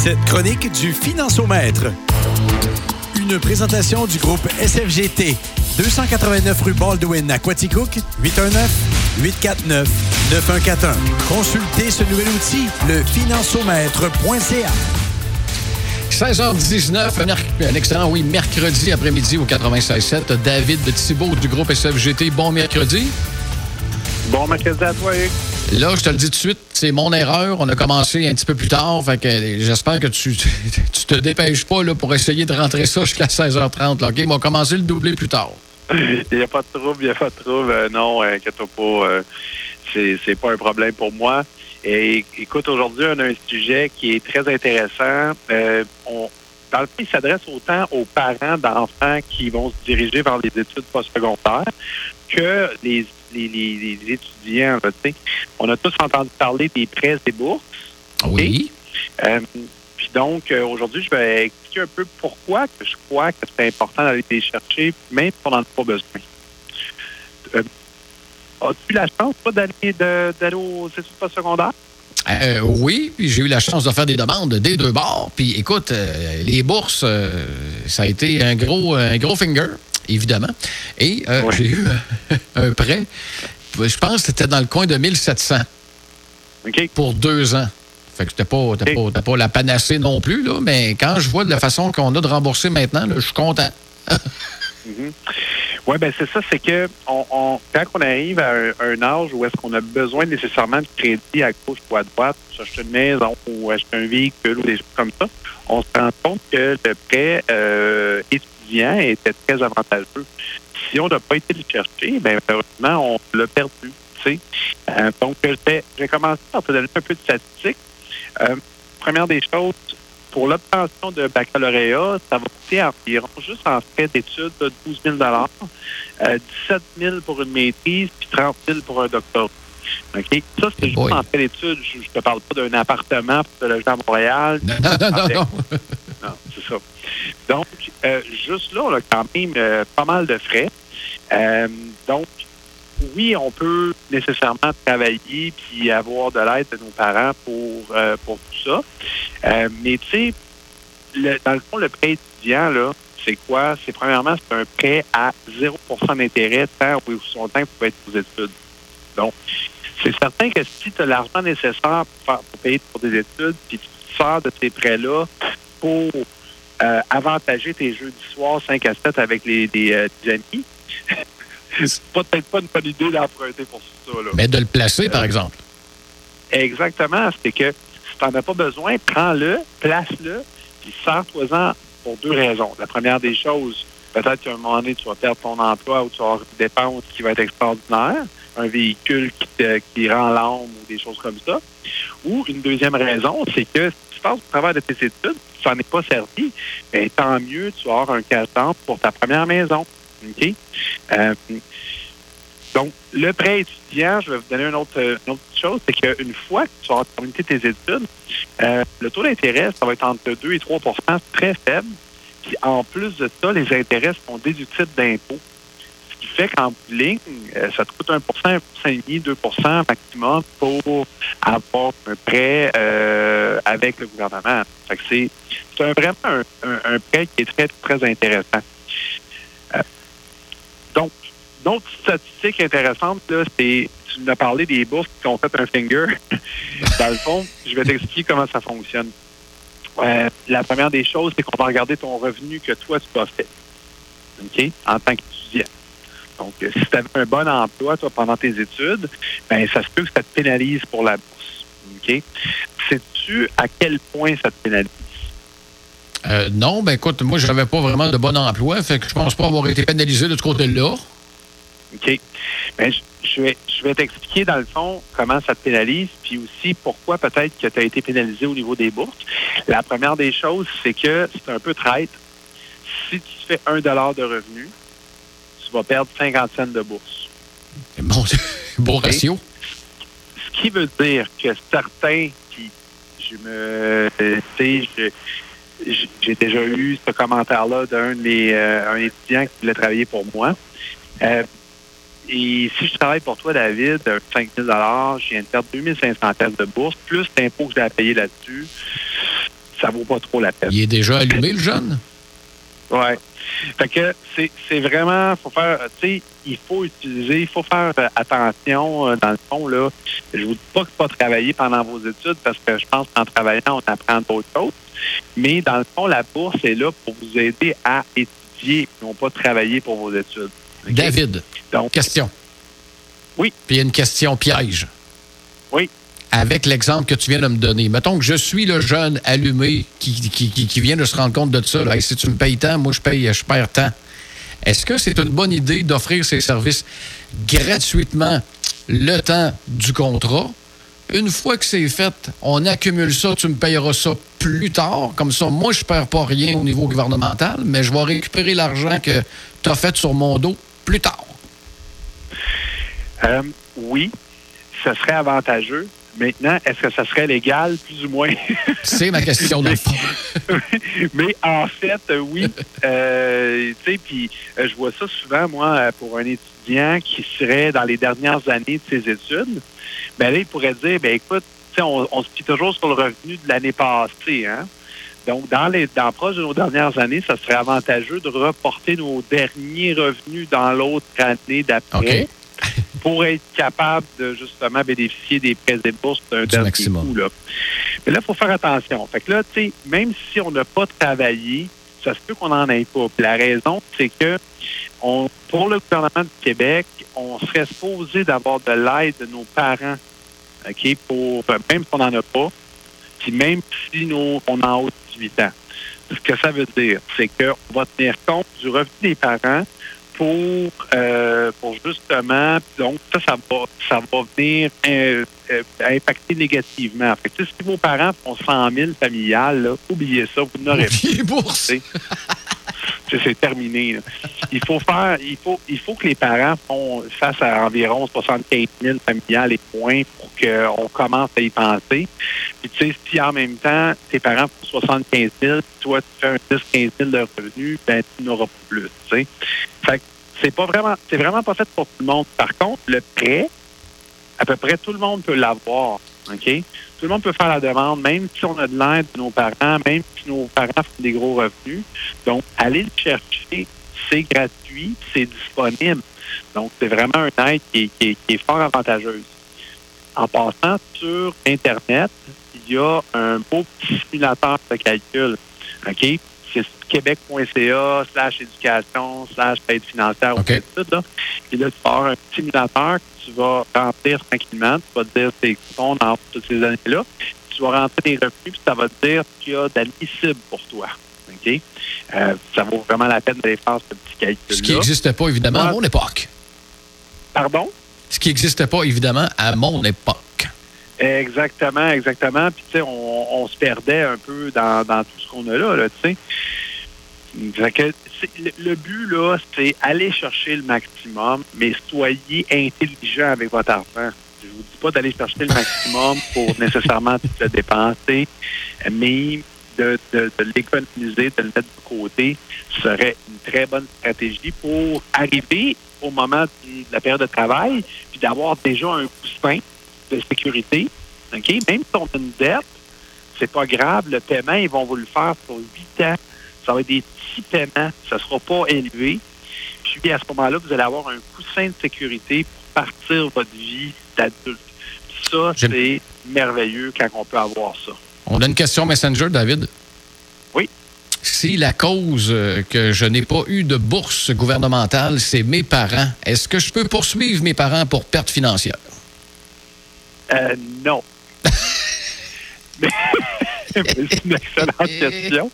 Cette chronique du Financiomètre. Une présentation du groupe SFGT. 289 rue Baldwin à Quaticook, 819-849-9141. Consultez ce nouvel outil, le financiomètre.ca. 16h19, un, excellent, oui, mercredi après-midi au 96.7. David de Thibault du groupe SFGT. Bon mercredi. Bon mercredi à toi, Là, je te le dis tout de suite, c'est mon erreur. On a commencé un petit peu plus tard. Fait que j'espère que tu, te dépêches pas là, pour essayer de rentrer ça jusqu'à 16h30. OK? On va commencer le doubler plus tard. Il n'y a pas de trouble, il n'y a pas de trouble. Euh, non, inquiète-toi pas. Euh, c'est pas un problème pour moi. Écoute, aujourd'hui, on a un sujet qui est très intéressant. Euh, on, dans le fond, il s'adresse autant aux parents d'enfants qui vont se diriger vers les études postsecondaires que les, les, les, étudiants. on a tous entendu parler des prêts et bourses. Oui. Euh, puis donc, euh, aujourd'hui, je vais expliquer un peu pourquoi que je crois que c'est important d'aller les chercher, même si on n'en a pas besoin. Euh, as-tu la chance, toi, d'aller aux études postsecondaires? Euh, oui, puis j'ai eu la chance de faire des demandes des deux bords. Puis écoute, euh, les bourses, euh, ça a été un gros, un gros finger, évidemment. Et j'ai eu un prêt, je pense que c'était dans le coin de 1700 pour deux ans. Fait que c'était pas, pas, pas, la panacée non plus, là, mais quand je vois de la façon qu'on a de rembourser maintenant, je suis content. Mhm. Oui, ben c'est ça, c'est que on, on, quand on arrive à un, âge où est-ce qu'on a besoin nécessairement de crédit à gauche ou à droite pour acheter une maison ou acheter un véhicule ou des choses comme ça, on se rend compte que le prêt euh, étudiant était très avantageux. Si on n'a pas été le chercher, ben malheureusement, on l'a perdu. Euh, donc, je vais commencer par te donner un peu de statistiques. Euh, première des choses, pour l'obtention de baccalauréat, ça va coûter environ, juste en frais d'études, 12 000 euh, 17 000 pour une maîtrise, puis 30 000 pour un doctorat. OK? Ça, c'est juste en frais d'études. Je ne te parle pas d'un appartement pour te loger à Montréal. Non, non, non, non. non c'est ça. Donc, euh, juste là, on a quand même euh, pas mal de frais. Euh, donc, oui, on peut nécessairement travailler puis avoir de l'aide de nos parents pour, pour tout ça. Euh, mais tu sais, dans le fond, le prêt étudiant, là, c'est quoi? C'est premièrement, c'est un prêt à 0% d'intérêt tant ou son temps vous être aux études. Donc, c'est certain que si tu as l'argent nécessaire pour, payer pour des études, puis tu sors de ces prêts-là pour euh, avantager tes jeux du soir 5 à 7 avec les, des amis, c'est peut-être pas une bonne idée d'emprunter pour ça. Là. Mais de le placer, par euh, exemple. Exactement. C'est que tu n'en as pas besoin, prends-le, place-le, puis sors-toi-en pour deux raisons. La première des choses, peut-être qu'à un moment donné, tu vas perdre ton emploi ou tu vas avoir une dépense qui va être extraordinaire, un véhicule qui, qui rend l'âme ou des choses comme ça. Ou une deuxième raison, c'est que si tu passes au travers de tes études, tu n'en es pas servi, bien, tant mieux, tu vas avoir un cash pour ta première maison. OK? Euh, donc, le prêt étudiant, je vais vous donner une autre, une autre chose, c'est qu'une fois que tu vas terminé tes études, euh, le taux d'intérêt, ça va être entre 2 et 3% très faible. Puis en plus de ça, les intérêts sont déductibles d'impôts. Ce qui fait qu'en ligne, euh, ça te coûte 1% 1 2 maximum pour avoir un prêt avec le gouvernement. c'est, vraiment un, un, prêt qui est très, très intéressant. Donc, une autre statistique intéressante, là, c'est, tu nous as parlé des bourses qui ont fait un finger. Dans le fond, je vais t'expliquer comment ça fonctionne. Euh, la première des choses, c'est qu'on va regarder ton revenu que toi, tu as fait. OK? En tant qu'étudiant. Donc, euh, si tu avais un bon emploi, toi, pendant tes études, ben ça se peut que ça te pénalise pour la bourse. OK? Sais-tu à quel point ça te pénalise? Euh, non, ben écoute, moi, je n'avais pas vraiment de bon emploi, fait que je pense pas avoir été pénalisé de ce côté-là. OK? Ben, je vais, je vais t'expliquer, dans le fond, comment ça te pénalise, puis aussi pourquoi peut-être que tu as été pénalisé au niveau des bourses. La première des choses, c'est que c'est un peu traite. Si tu fais un dollar de revenu, tu vas perdre 50 cents de bourse. Bon, bon ratio. Ce qui veut dire que certains qui, je me, sais, je, j'ai déjà eu ce commentaire-là d'un euh, un étudiant qui voulait travailler pour moi. Euh, et si je travaille pour toi, David, 5 000 je viens de perdre 2 500 de bourse, plus l'impôt que j'ai à payer là-dessus. ça vaut pas trop la peine. Il est déjà allumé, le jeune? Oui. Fait que c'est vraiment, faut faire, tu sais, il faut utiliser, il faut faire euh, attention euh, dans le fond, là. Je vous dis pas que pas travailler pendant vos études parce que je pense qu'en travaillant, on apprend d'autres choses. Mais dans le fond, la bourse est là pour vous aider à étudier, non pas travailler pour vos études. David, Donc, question. Oui. Puis il y a une question piège. Oui avec l'exemple que tu viens de me donner. Mettons que je suis le jeune allumé qui, qui, vient de se rendre compte de ça. Là. si tu me payes tant, moi, je paye, je perds tant. Est-ce que c'est une bonne idée d'offrir ces services gratuitement le temps du contrat? Une fois que c'est fait, on accumule ça, tu me payeras ça plus tard. Comme ça, moi, je ne perds pas rien au niveau gouvernemental, mais je vais récupérer l'argent que tu as fait sur mon dos plus tard. Euh, oui, ce serait avantageux. Maintenant, est-ce que ça serait légal, plus ou moins? C'est ma question de Mais en fait, oui. Euh, tu sais, puis euh, je vois ça souvent, moi, pour un étudiant qui serait dans les dernières années de ses études. Ben là, il pourrait dire, ben écoute, on, on se plie toujours sur le revenu de l'année passée, hein? Donc, dans les dans proche de nos dernières années, ça serait avantageux de reporter nos derniers revenus dans l'autre année d'après pour être capable de justement bénéficier des prêts et bourses d'un dernier coup. Là. Mais là, il faut faire attention. Fait que là, tu sais, même si on n'a pas travaillé, ça se peut qu'on n'en ait pas. la raison, c'est que on, pour le gouvernement du Québec, on serait supposé d'avoir de l'aide de nos parents, OK, pour même si on n'en a pas, puis même si nous, on en haut de 18 ans. Ce que ça veut dire, c'est qu'on va tenir compte du revenu des parents, pour, euh, pour justement, donc ça, ça va, ça va venir euh, euh, impacter négativement. Fait que, si vos parents font 100 000 familiales, oubliez ça, vous n'aurez pas. c'est terminé. Il faut faire, il faut, il faut que les parents font face à environ 75 000 familiales et points pour qu'on commence à y penser. Puis tu sais, si en même temps tes parents font 75 000, toi tu fais un 10-15 000 de revenus, ben tu n'auras pas plus. Tu sais. Fait que c'est pas vraiment, c'est vraiment pas fait pour tout le monde. Par contre, le prêt, à peu près tout le monde peut l'avoir. OK? Tout le monde peut faire la demande, même si on a de l'aide de nos parents, même si nos parents font des gros revenus. Donc, aller le chercher, c'est gratuit, c'est disponible. Donc, c'est vraiment un aide qui est, fort avantageuse. En passant sur Internet, il y a un beau petit simulateur de calcul. OK? C'est québec.ca slash éducation slash aide financière okay. tout, là. Et là, tu vas avoir un simulateur que tu vas remplir tranquillement. Tu vas te dire tes coupons dans toutes ces années-là. Tu vas rentrer des revenus, puis ça va te dire ce qu'il y a d'admissible pour toi. OK? Euh, ça vaut vraiment la peine d'aller faire ce petit calcul-là. Ce qui n'existait pas, évidemment, à mon époque. Pardon? Ce qui n'existait pas, évidemment, à mon époque. Exactement, exactement. Puis, tu sais, on, on, se perdait un peu dans, dans tout ce qu'on a là, là tu sais le, but, là, c'est aller chercher le maximum, mais soyez intelligent avec votre argent. Je vous dis pas d'aller chercher le maximum pour nécessairement le dépenser, mais de, de, l'économiser, de le mettre de côté, serait une très bonne stratégie pour arriver au moment de la période de travail, puis d'avoir déjà un coussin de sécurité. OK? Même si on a une dette, c'est pas grave, le paiement, ils vont vous le faire pour huit ans. Ça va être des petits paiements, ça ne sera pas élevé. Puis à ce moment-là, vous allez avoir un coussin de sécurité pour partir votre vie d'adulte. Ça, c'est merveilleux quand on peut avoir ça. On a une question Messenger, David. Oui. Si la cause euh, que je n'ai pas eu de bourse gouvernementale, c'est mes parents, est-ce que je peux poursuivre mes parents pour perte financière? Euh, non. c'est une excellente question.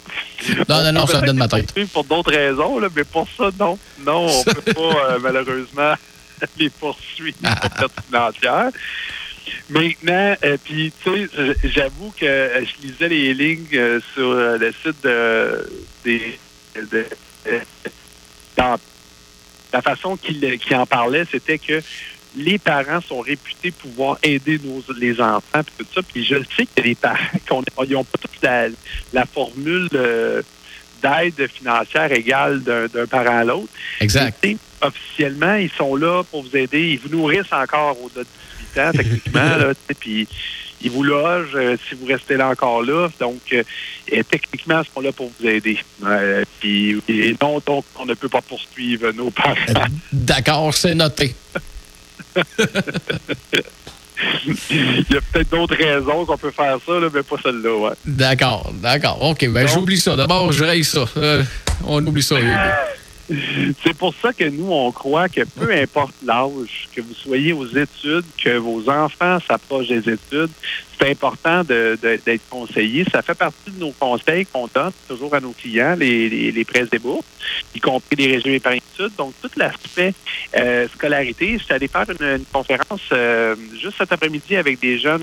Non, non, non, ça donne ma tête. Pour d'autres raisons, là, mais pour ça, non. Non, on ne peut pas, euh, malheureusement, les poursuivre financière. Maintenant, euh, puis tu sais, j'avoue que euh, je lisais les lignes sur le site de, des de, la façon qu'il en parlait, c'était que les parents sont réputés pouvoir aider nos, les enfants, puis tout ça. Puis je sais que les parents, ils n'ont pas toute la, formule d'aide financière égale d'un parent à l'autre. Exact. officiellement, ils sont là pour vous aider. Ils vous nourrissent encore au-delà de 18 ans, techniquement. là, puis ils vous logent si vous restez là encore là. Donc, techniquement, ils sont là pour vous aider. puis, et non, donc, on ne peut pas poursuivre nos parents. D'accord, c'est noté. Il y a peut-être d'autres raisons qu'on peut faire ça, mais pas celle-là, ouais. D'accord, d'accord. OK, ben j'oublie ça. D'abord, je raye ça. on oublie ça. C'est pour ça que nous, on croit que peu importe l'âge, que vous soyez aux études, que vos enfants s'approchent des études, c'est important d'être conseillé. Ça fait partie de nos conseils qu'on donne toujours à nos clients, les, les, les prêts des bourses, y compris les régimes épargne Donc, tout l'aspect euh, scolarité, je suis allé faire une, conférence euh, juste cet après-midi avec des jeunes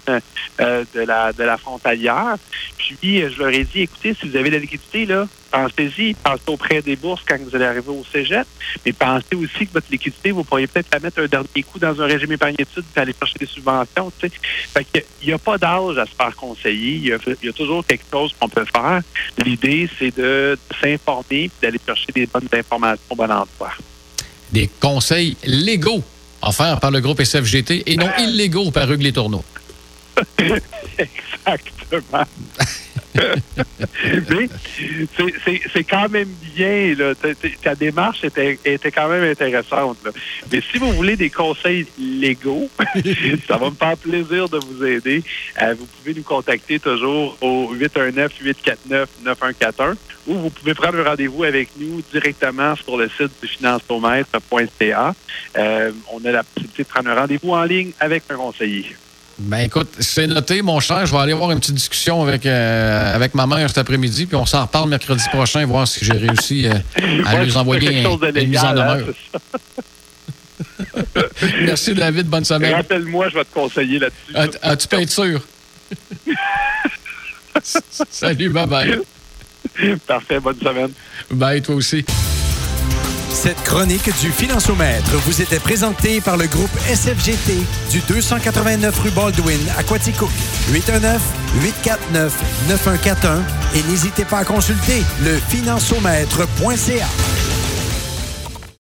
euh, de la de la frontalière. Puis, je leur ai dit, écoutez, si vous avez de la liquidité, là, pensez-y, pensez au prêt des bourses quand vous allez arriver au cégep, mais pensez aussi que votre liquidité, vous pourriez peut-être la mettre un dernier coup dans un régime épargne études et aller chercher des subventions. Fait qu'il n'y a pas d'âge à se faire conseiller. Il y a, toujours quelque chose qu'on peut faire. L'idée, c'est de, s'informer et d'aller chercher des bonnes informations au bon endroit. Des conseils légaux offerts par le groupe SFGT et non illégaux par Hugues Les Tourneaux. Exactement. C'est quand même bien. Ta, démarche était, quand même intéressante. Mais si vous voulez des conseils légaux, ça va me faire plaisir de vous aider. Euh, vous pouvez nous contacter toujours au 819-849-9141 ou vous pouvez prendre un rendez-vous avec nous directement sur le site du financomètre.ca. Euh, on a la possibilité de prendre un rendez-vous en ligne avec un conseiller. Ben écoute, c'est noté, mon cher. Je vais aller avoir une petite discussion avec, euh, avec ma mère cet après-midi, puis on s'en reparle mercredi prochain, voir si j'ai réussi euh, à lui envoyer une mise en demeure. Merci, David. Bonne semaine. Rappelle-moi, je vais te conseiller là-dessus. Ah, tu peux être sûr. Salut, bye bye. Parfait, bonne semaine. Bye, toi aussi. Cette chronique du Financiomètre vous était présentée par le groupe SFGT du 289 rue Baldwin à Quaticook. 819-849-9141 et n'hésitez pas à consulter le financiomètre.ca.